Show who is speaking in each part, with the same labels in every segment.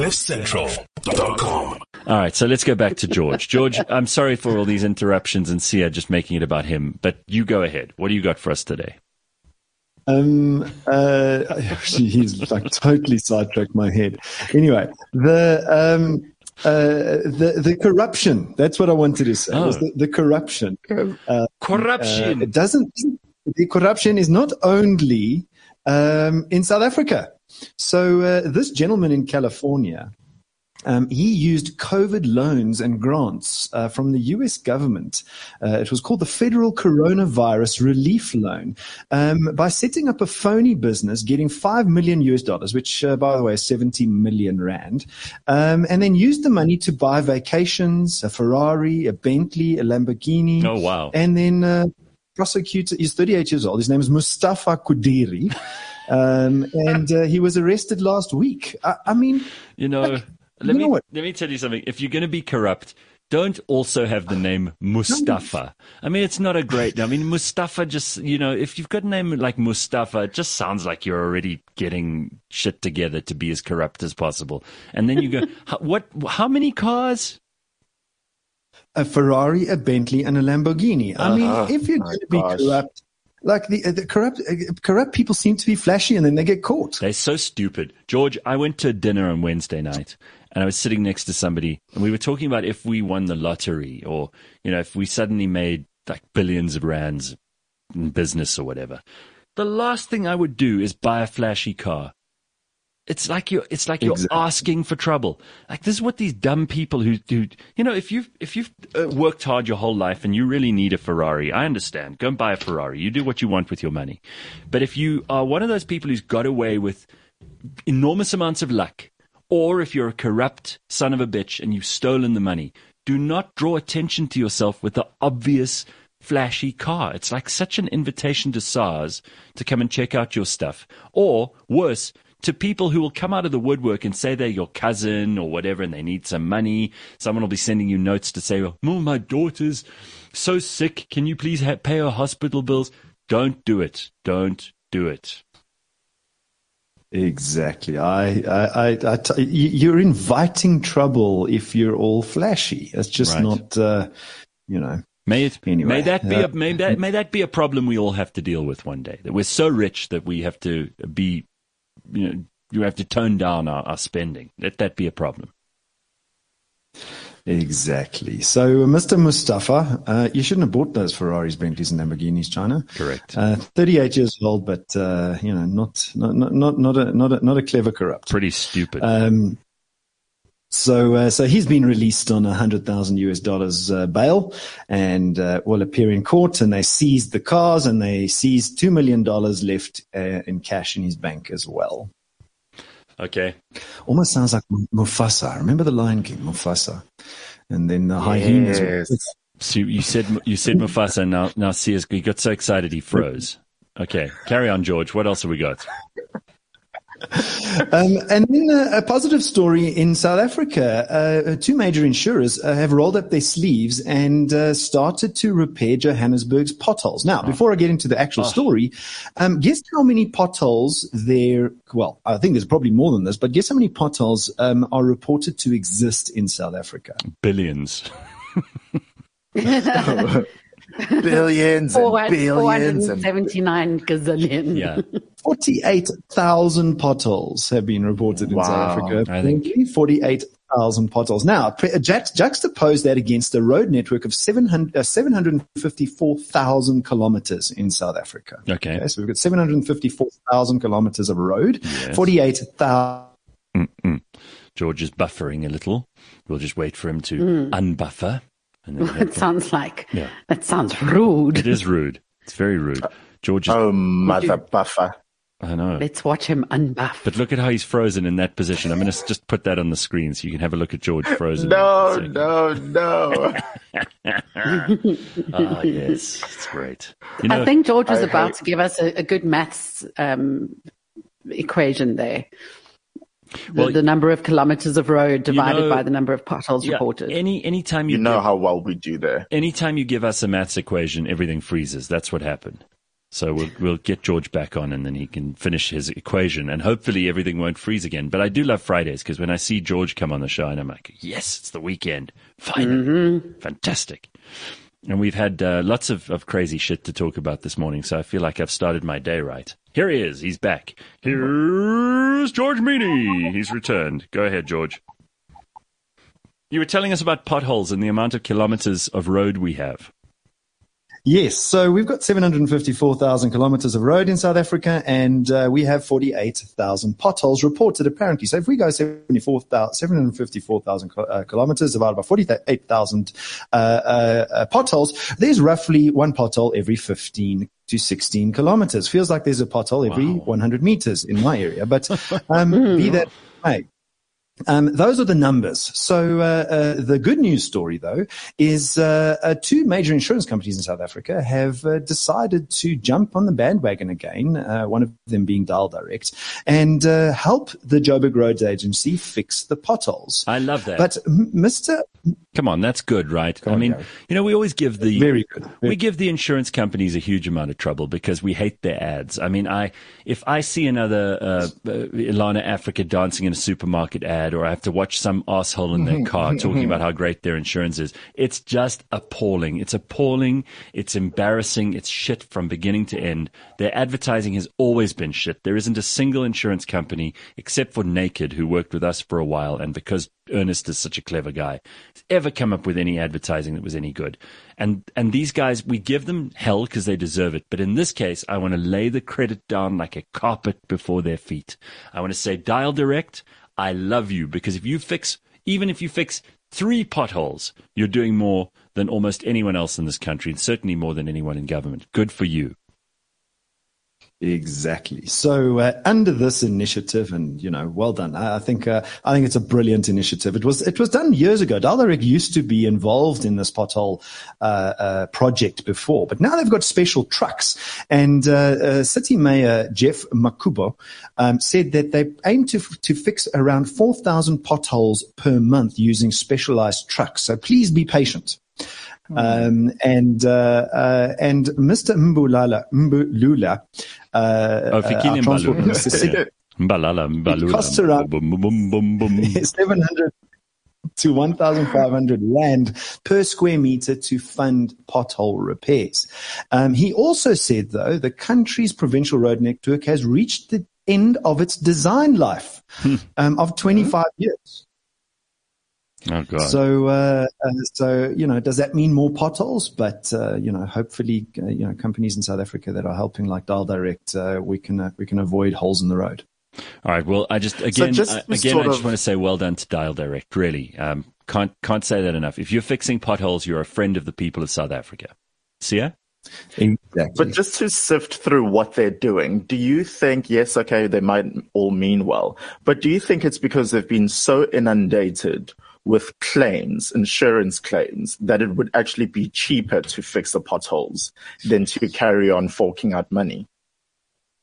Speaker 1: CliffCentral.com.
Speaker 2: All right, so let's go back to George. George, I'm sorry for all these interruptions and Sia just making it about him, but you go ahead. What do you got for us today?
Speaker 3: Um, uh, actually, he's like totally sidetracked my head. Anyway, the um, uh, the the corruption. That's what I wanted to say. was
Speaker 2: Oh.
Speaker 3: the, the corruption. Uh,
Speaker 2: Corruption.
Speaker 3: uh, it doesn't. The corruption is not only um, in South Africa. So uh, this gentleman in California, um, he used COVID loans and grants uh, from the U.S. government. Uh, it was called the Federal Coronavirus Relief Loan um, by setting up a phony business, getting five million US dollars, which, uh, by the way, is 70 million rand, um, and then used the money to buy vacations, a Ferrari, a Bentley, a Lamborghini.
Speaker 2: Oh, wow.
Speaker 3: And then uh, prosecutor, he's 38 years old. His name is Mustafa Qadiri. Um, and uh, he was arrested last week. I, I mean,
Speaker 2: You know, let
Speaker 3: you
Speaker 2: me
Speaker 3: know what?
Speaker 2: let me tell you something. If you're going to be corrupt, don't also have the name Mustafa. I mean, it's not a great. name. I mean, Mustafa just you know, if you've got a name like Mustafa, it just sounds like you're already getting shit together to be as corrupt as possible. And then you go, what? How many cars?
Speaker 3: a Ferrari, a Bentley, and a Lamborghini. I mean,
Speaker 4: Uh-huh.
Speaker 3: if you're
Speaker 4: My
Speaker 3: going to be
Speaker 4: gosh.
Speaker 3: corrupt, like the, uh, the corrupt, uh, corrupt people seem to be flashy and then they get caught.
Speaker 2: They're so stupid. George, I went to dinner on Wednesday night and I was sitting next to somebody and we were talking about if we won the lottery or, you know, if we suddenly made like billions of rands in business or whatever. The last thing I would do is buy a flashy car. It's like you're, it's like you're
Speaker 3: Exactly.
Speaker 2: asking for trouble. Like this is what these dumb people who, who you know, if you've, if you've uh, worked hard your whole life and you really need a Ferrari, I understand. Go and buy a Ferrari. You do what you want with your money. But if you are one of those people who's got away with enormous amounts of luck, or if you're a corrupt son of a bitch and you've stolen the money, do not draw attention to yourself with the obvious flashy car. It's like such an invitation to SARS to come and check out your stuff. Or worse, to people who will come out of the woodwork and say they're your cousin or whatever and they need some money. Someone will be sending you notes to say, oh, my daughter's so sick. Can you please ha- pay her hospital bills? Don't do it. Don't do it.
Speaker 3: Exactly. I, I, I, I t- you- you're inviting trouble if you're all flashy. It's just
Speaker 2: Right.
Speaker 3: not, uh, you know.
Speaker 2: May it
Speaker 3: Anyway,
Speaker 2: may that be
Speaker 3: uh,
Speaker 2: a may that may that be a problem we all have to deal with one day. That we're so rich that we have to be, you know, you have to tone down our, our spending. Let that be a problem.
Speaker 3: Exactly. So, uh, Mr. Mustafa, uh, you shouldn't have bought those Ferraris, Bentleys, and Lamborghinis, China.
Speaker 2: Correct.
Speaker 3: Uh, 38 years old, but uh, you know, not not not not not a not a, not a clever corrupt.
Speaker 2: Pretty stupid.
Speaker 3: Um, so, uh, so he's been released on a hundred thousand US dollars uh, bail, and uh, will appear in court. And they seized the cars, and they seized two million dollars left uh, in cash in his bank as well.
Speaker 2: okay.
Speaker 3: Almost sounds like Mufasa. Remember the Lion King, Mufasa, and then the hyenas.
Speaker 4: Yes.
Speaker 2: So you said you said Mufasa. Now now see he got so excited he froze. Okay, carry on, George. What else have we got?
Speaker 3: Um, and then a, a positive story in South Africa. Uh, two major insurers uh, have rolled up their sleeves and uh, started to repair Johannesburg's potholes. Now, before I get into the actual story, um, guess how many potholes there? Well, I think there's probably more than this, but guess how many potholes um, are reported to exist in South Africa?
Speaker 2: Billions.
Speaker 4: billions and
Speaker 5: Four-
Speaker 4: billions and
Speaker 5: 479 gazillion.
Speaker 2: Yeah.
Speaker 3: 48,000 potholes have been reported in
Speaker 4: Wow.
Speaker 3: South Africa.
Speaker 2: I think-
Speaker 3: 48,000 potholes. Now, pre- juxtapose that against a road network of 700, uh, 754,000 kilometers in South Africa.
Speaker 2: Okay.
Speaker 3: Okay, so we've got 754,000 kilometers of road,
Speaker 2: Yes.
Speaker 3: 48,000
Speaker 2: George is buffering a little. We'll just wait for him to unbuffer. And then
Speaker 5: It sounds like
Speaker 2: Yeah.
Speaker 5: that sounds rude.
Speaker 2: it is rude. It's very rude. George is,
Speaker 4: oh mother buffer.
Speaker 2: I know.
Speaker 5: Let's watch him unbuff.
Speaker 2: But look at how he's frozen in that position. I'm going to just put that on the screen so you can have a look at George frozen.
Speaker 4: No, no, no.
Speaker 2: second. Ah, yes. It's great. You know,
Speaker 5: I think George was
Speaker 4: I
Speaker 5: about
Speaker 4: hate-
Speaker 5: to give us a, a good maths um, equation there. The,
Speaker 2: Well,
Speaker 5: the number of kilometers of road divided
Speaker 2: know-
Speaker 5: by the number of potholes
Speaker 2: yeah,
Speaker 5: reported.
Speaker 2: any anytime you,
Speaker 4: You know
Speaker 2: give,
Speaker 4: how well we do there.
Speaker 2: anytime you give us a maths equation, everything freezes. That's what happened. So we'll we'll get George back on, and then he can finish his equation, and hopefully everything won't freeze again. But I do love Fridays because when I see George come on the show, and I'm like, yes, it's the weekend, finally, fantastic. And we've had uh, lots of, of crazy shit to talk about this morning, so I feel like I've started my day right. Here he is. He's back. Here's George Mienie. He's returned. Go ahead, George. You were telling us about potholes and the amount of kilometers of road we have.
Speaker 3: Yes, so we've got 754,000 kilometers of road in South Africa, and uh, we have 48,000 potholes reported apparently. So if we go 754,000 uh, kilometers divided by 48,000 uh, uh, uh, potholes, there's roughly one pothole every 15 to 16 kilometers. Feels like there's a pothole every
Speaker 2: Wow.
Speaker 3: 100 meters in my area, but um, be that may. Um, those are the numbers. So uh, uh, the good news story, though, is uh, uh, two major insurance companies in South Africa have uh, decided to jump on the bandwagon again. Uh, one of them being Dial Direct, and uh, help the Joburg Roads Agency fix the potholes.
Speaker 2: I love that.
Speaker 3: But Mr.
Speaker 2: Come on, that's good, right? I mean, you know, we always give the
Speaker 3: Very good.
Speaker 2: we give the insurance companies a huge amount of trouble because we hate their ads. I mean, I if I see another uh, uh, Ilana Africa dancing in a supermarket ad, or I have to watch some asshole in their car talking about how great their insurance is, it's just appalling. It's appalling. It's embarrassing. It's shit from beginning to end. Their advertising has always been shit. There isn't a single insurance company except for Naked, who worked with us for a while, and because Ernest is such a clever guy, ever come up with any advertising that was any good. And and these guys, we give them hell because they deserve it. But in this case, I want to lay the credit down like a carpet before their feet. I want to say, Dial Direct, I love you because if you fix, even if you fix three potholes, you're doing more than almost anyone else in this country, and certainly more than anyone in government. Good for you.
Speaker 3: Exactly. So uh, under this initiative, and you know, well done. I, I think uh, I think it's a brilliant initiative. It was it was done years ago. Dial Direct used to be involved in this pothole uh, uh, project before, but now they've got special trucks. And uh, uh, City Mayor Geoff Makhubo um, said that they aim to to fix around four thousand potholes per month using specialized trucks. So please be patient. Um, and uh, uh, and Mr. Mbulala Mbulula, uh,
Speaker 2: Oh,
Speaker 3: uh, transport minister said.
Speaker 2: Mbalala, Mbalula.
Speaker 3: costs around-
Speaker 2: Boom, boom, boom, boom, boom.
Speaker 3: 700 to 1,500 rand per square meter to fund pothole repairs. Um, he also said, though, the country's provincial road network has reached the end of its design life um, of 25 years.
Speaker 2: Oh God.
Speaker 3: So, uh, uh, so you know, does that mean more potholes? But uh, you know, hopefully, uh, you know, companies in South Africa that are helping, like Dial Direct, uh, we can uh, we can avoid holes in the road.
Speaker 2: All right. Well, I just again,
Speaker 4: just
Speaker 2: I, again, I just
Speaker 4: of-
Speaker 2: want to say well done to Dial Direct. Really, um, can't can't say that enough. If you're fixing potholes, you're a friend of the people of South Africa. See ya?
Speaker 3: Exactly.
Speaker 4: But just to sift through what they're doing, do you think, yes, okay, they might all mean well, but do you think it's because they've been so inundated with claims, insurance claims, that it would actually be cheaper to fix the potholes than to carry on forking out money?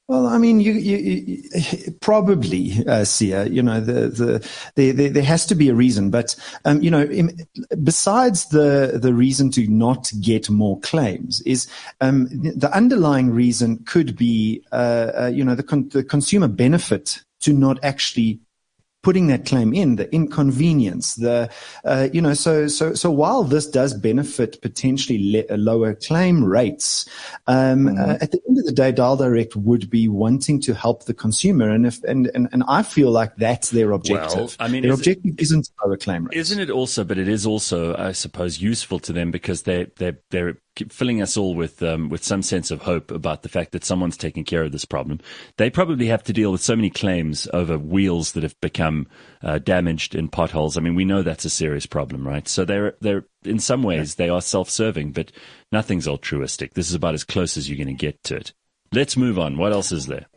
Speaker 3: Well, I mean, you, you, you probably, uh, Sia, you know, the, the, the, the, there has to be a reason, but, um, you know, in, besides the, the reason to not get more claims is, um, the underlying reason could be, uh, uh you know, the, con- the consumer benefit to not actually putting that claim in, the inconvenience, the, uh, you know, so, so, so while this does benefit potentially le- lower claim rates, um, uh, at the end of the day, Dial Direct would be wanting to help the consumer. And if, and, and, and I feel like that's their objective.
Speaker 2: Well, I mean,
Speaker 3: their
Speaker 2: is
Speaker 3: objective isn't lower claim rates.
Speaker 2: Isn't it also? But it is also, I suppose, useful to them because they they they're filling us all with um, with some sense of hope about the fact that someone's taking care of this problem. They probably have to deal with so many claims over wheels that have become uh, damaged in potholes. I mean, we know that's a serious problem, right? So they're they're in some ways they are self-serving, but nothing's altruistic. This is about as close as you're going to get to it. Let's move on. What else is there?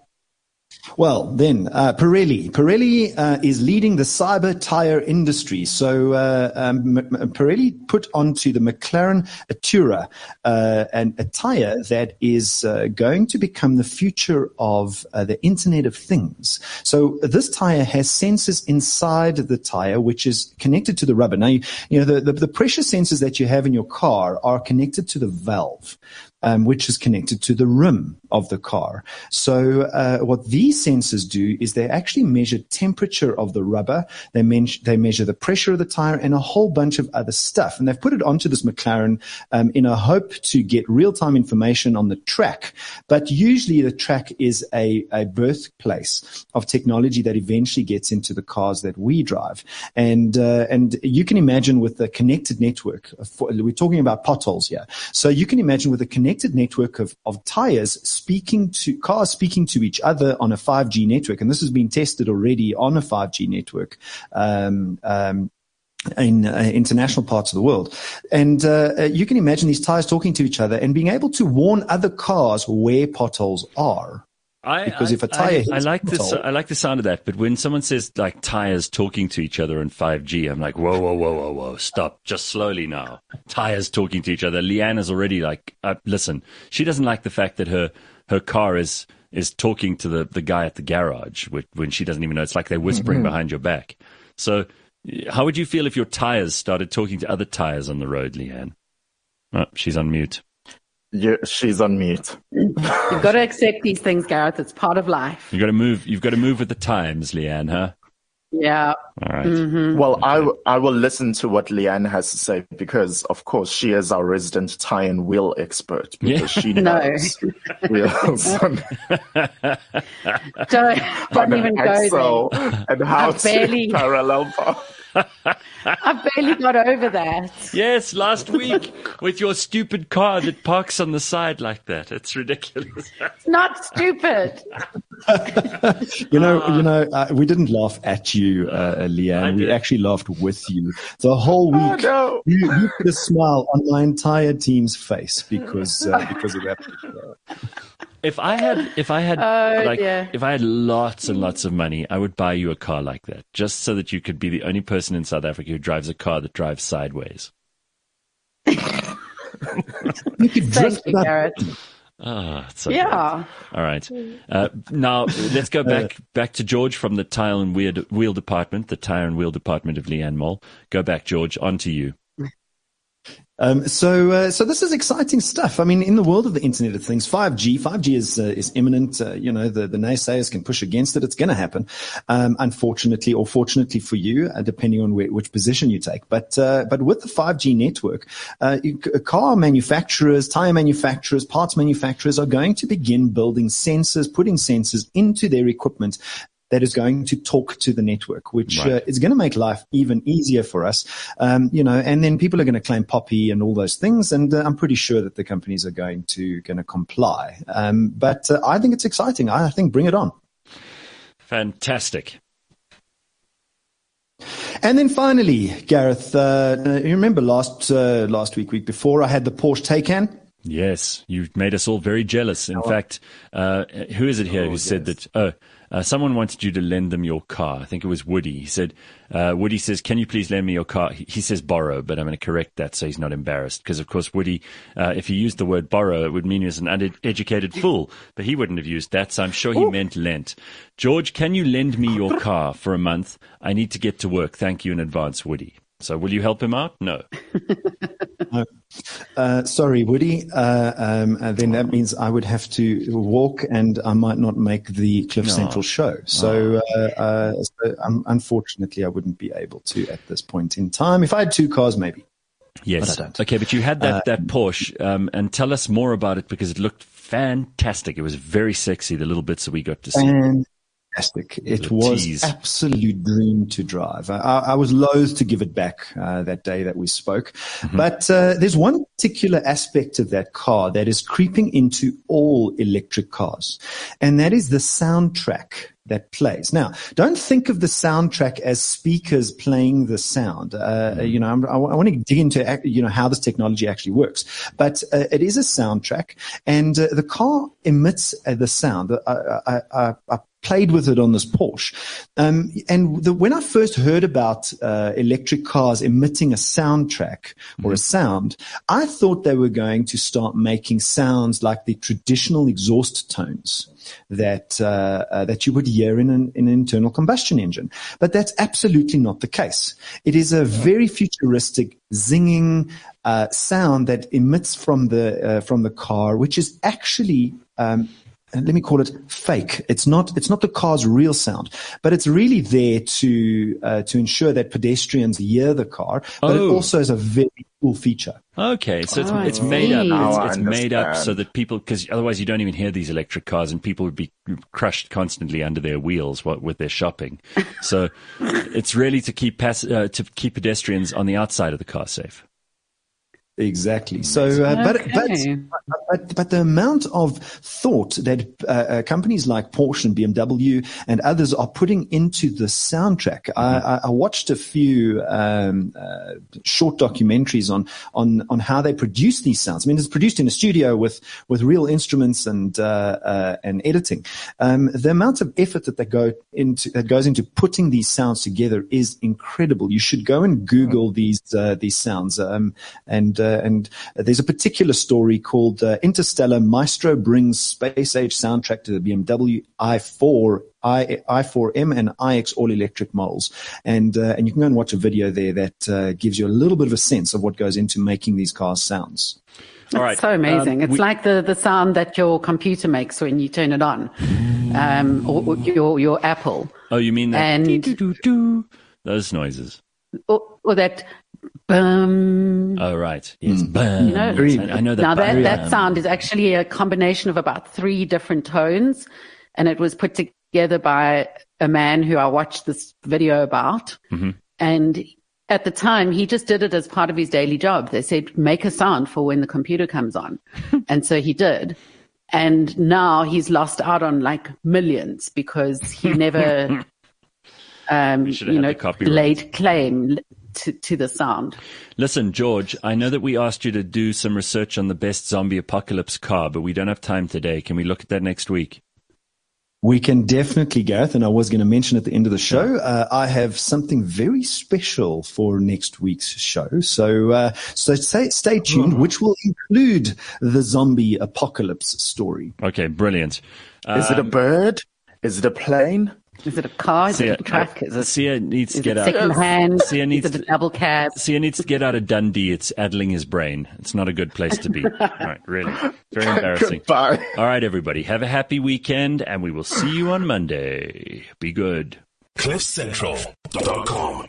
Speaker 3: Well, then, uh, Pirelli. Pirelli uh, is leading the cyber tire industry. So uh, um, Pirelli put onto the McLaren Artura uh, an, a tire that is uh, going to become the future of uh, the Internet of Things. So this tire has sensors inside the tire, which is connected to the rubber. Now, you, you know, the, the, the pressure sensors that you have in your car are connected to the valve um, which is connected to the rim of the car. So uh, what these sensors do is they actually measure temperature of the rubber, they, men- they measure the pressure of the tire, and a whole bunch of other stuff. And they've put it onto this McLaren um, in a hope to get real-time information on the track. But usually the track is a, a birthplace of technology that eventually gets into the cars that we drive. And uh, and you can imagine with the connected network, for, we're talking about potholes here. So you can imagine with a connected network of, of tires speaking to cars speaking to each other on a 5G network, and this has been tested already on a 5G network. Um, um, in uh, international parts of the world. And uh, you can imagine these tires talking to each other and being able to warn other cars where potholes are.
Speaker 2: I,
Speaker 3: Because
Speaker 2: I-
Speaker 3: if a tire
Speaker 2: I, I like this. I like the sound of that. But when someone says like tires talking to each other in 5G, I'm like, whoa, whoa, whoa, whoa, whoa, stop, just slowly now. Tires talking to each other. Leanne is already like, uh, listen, she doesn't like the fact that her her car is is talking to the the guy at the garage when, when she doesn't even know. It's like they're whispering
Speaker 3: Mm-hmm.
Speaker 2: behind your back. So, how would you feel if your tires started talking to other tires on the road, Leanne? Oh, she's on mute.
Speaker 4: You, she's on mute.
Speaker 5: You've got to accept these things, Gareth. It's part of life.
Speaker 2: You've got to move. You've got to move with the times, Leanne. Huh?
Speaker 5: Yeah.
Speaker 2: All right.
Speaker 5: Mm-hmm.
Speaker 4: Well, I, w- I will listen to what Leanne has to say because, of course, she is our resident tie and wheel expert because she
Speaker 5: No.
Speaker 4: knows wheels on,
Speaker 5: Don't, don't
Speaker 4: on
Speaker 5: even
Speaker 4: an
Speaker 5: go
Speaker 4: axle
Speaker 5: there.
Speaker 4: and how
Speaker 5: I barely-
Speaker 4: to parallel park.
Speaker 5: I barely got over that.
Speaker 2: Yes, last week with your stupid car that parks on the side like that. It's ridiculous.
Speaker 5: It's not stupid.
Speaker 3: You know, you know, uh, we didn't laugh at you, uh,
Speaker 2: I
Speaker 3: Leanne. We actually laughed with you the whole
Speaker 4: Oh,
Speaker 3: week.
Speaker 4: no.
Speaker 3: You, you put a smile on my entire team's face because uh, because of that.
Speaker 2: If I had, if I had,
Speaker 5: Oh,
Speaker 2: like,
Speaker 5: dear.
Speaker 2: if I had lots and lots of money, I would buy you a car like that, just so that you could be the only person in South Africa who drives a car that drives sideways.
Speaker 3: You could
Speaker 5: Thank
Speaker 3: drift
Speaker 5: you,
Speaker 3: up.
Speaker 5: Gareth.
Speaker 2: Ah, it's so
Speaker 5: Yeah.
Speaker 2: great. All right. Uh, now let's go back back to George from the tire and wheel, wheel department, the tire and wheel department of Leanne Mall. Go back, George. On to you.
Speaker 3: Um, so, uh, so this is exciting stuff. I mean, in the world of the Internet of Things, 5G, 5G is uh, is imminent. Uh, you know, the, the naysayers can push against it. It's going to happen, um, unfortunately or fortunately for you, uh, depending on where, which position you take. But uh, but with the 5G network, uh, car manufacturers, tire manufacturers, parts manufacturers are going to begin building sensors, putting sensors into their equipment that is going to talk to the network, which
Speaker 2: Right.
Speaker 3: uh, is going to make life even easier for us. Um, you know, and then people are going to claim POPIA and all those things, and uh, I'm pretty sure that the companies are going to going to comply. Um, but uh, I think it's exciting. I think bring it on.
Speaker 2: Fantastic.
Speaker 3: And then finally, Gareth, uh, you remember last uh, last week, week before, I had the Porsche Taycan.
Speaker 2: Yes, you've made us all very jealous. In fact, uh, who is it here who said that? Oh, uh, someone wanted you to lend them your car. I think it was Woody. He said, uh, Woody says, "Can you please lend me your car?" He, he says borrow, but I'm going to correct that so he's not embarrassed. Because of course, Woody, uh, if he used the word borrow, it would mean he was an uneducated fool. But he wouldn't have used that, so I'm sure he meant lent. George, can you lend me your car for a month? I need to get to work. Thank you in advance, Woody. So will you help him out? No.
Speaker 3: Uh, sorry, Woody. Uh, um, uh, then that means I would have to walk, and I might not make the Cliff
Speaker 2: No.
Speaker 3: Central show. So, uh, uh, so um, unfortunately, I wouldn't be able to at this point in time. If I had two cars, maybe.
Speaker 2: Yes.
Speaker 3: But I don't.
Speaker 2: Okay, but you had that, that Porsche, um, and tell us more about it because it looked fantastic. It was very sexy, the little bits that we got to see.
Speaker 3: Fantastic! It was
Speaker 2: tease.
Speaker 3: absolute dream to drive. I, I was loath to give it back uh, that day that we spoke,
Speaker 2: Mm-hmm.
Speaker 3: but uh, there's one particular aspect of that car that is creeping into all electric cars, and that is the soundtrack that plays. Now, don't think of the soundtrack as speakers playing the sound. Uh,
Speaker 2: Mm-hmm.
Speaker 3: You know, I'm, I, want to dig into you know how this technology actually works, but uh, it is a soundtrack, and uh, the car emits uh, the sound. I, I, I, I played with it on this Porsche, um, and the, when I first heard about uh, electric cars emitting a soundtrack or a sound, I thought they were going to start making sounds like the traditional exhaust tones that uh, uh, that you would hear in an, in an internal combustion engine. But that's absolutely not the case. It is a very futuristic zinging uh, sound that emits from the uh, from the car, which is actually um, let me call it fake. It's not it's not the car's real sound, but it's really there to uh, to ensure that pedestrians hear the car. But it
Speaker 2: Oh.
Speaker 3: also is a very cool feature.
Speaker 2: Okay, so it's,
Speaker 5: Oh,
Speaker 2: it's made up.
Speaker 4: Now
Speaker 2: It's, it's made up so that people, because otherwise you don't even hear these electric cars, and people would be crushed constantly under their wheels what, with their shopping. So it's really to keep pass, uh, to keep pedestrians on the outside of the car safe.
Speaker 3: Exactly. So, uh, but, but
Speaker 5: Okay.
Speaker 3: But but the amount of thought that uh, uh, companies like Porsche and BMW and others are putting into the soundtrack. I, I, I watched a few um, uh, short documentaries on on on how they produce these sounds. I mean, it's produced in a studio with with real instruments and uh, uh, and editing. Um, the amount of effort that they go into that goes into putting these sounds together is incredible. You should go and Google these uh, these sounds. Um, and uh, and there's a particular story called uh, Interstellar Maestro brings space age soundtrack to the BMW i4 i i4M and iX all electric models, and uh, and you can go and watch a video there that uh, gives you a little bit of a sense of what goes into making these cars sounds.
Speaker 2: All right.
Speaker 5: It's so amazing.
Speaker 2: Um,
Speaker 5: it's
Speaker 2: we-
Speaker 5: like the, the sound that your computer makes when you turn it on, um, or, or your your Apple,
Speaker 2: Oh, you mean that?
Speaker 5: And-
Speaker 2: those noises.
Speaker 5: or, or that boom.
Speaker 2: Oh, right. Yes. Bam.
Speaker 5: You know,
Speaker 2: I, I know that.
Speaker 5: now that, that sound is actually a combination of about three different tones, and it was put together by a man who I watched this video about.
Speaker 2: Mm-hmm.
Speaker 5: And at the time, he just did it as part of his daily job. They said, make a sound for when the computer comes on. and so he did. And now he's lost out on like millions because he never, um, you know, laid claim to, to the sound.
Speaker 2: Listen, George, I know that we asked you to do some research on the best zombie apocalypse car, but we don't have time today. Can we look at that next week?
Speaker 3: We can definitely, Gareth, and I was going to mention at the end of the show, uh, I have something very special for next week's show. So, uh, so stay, stay tuned, which will include the zombie apocalypse story.
Speaker 2: Okay, brilliant.
Speaker 4: Is it a bird? Is it a plane?
Speaker 5: Is it a car? Is
Speaker 2: Sia,
Speaker 5: it a truck? Is it,
Speaker 2: Sia needs to
Speaker 5: is
Speaker 2: get
Speaker 5: it
Speaker 2: out.
Speaker 5: second hand?
Speaker 2: Sia needs
Speaker 5: is it a double cab?
Speaker 2: Sia needs to get out of Dundee. It's addling his brain. It's not a good place to be. All right, really. Very embarrassing.
Speaker 4: Goodbye.
Speaker 2: All right, everybody. Have a happy weekend, and we will see you on Monday. Be good.
Speaker 1: CliffCentral.com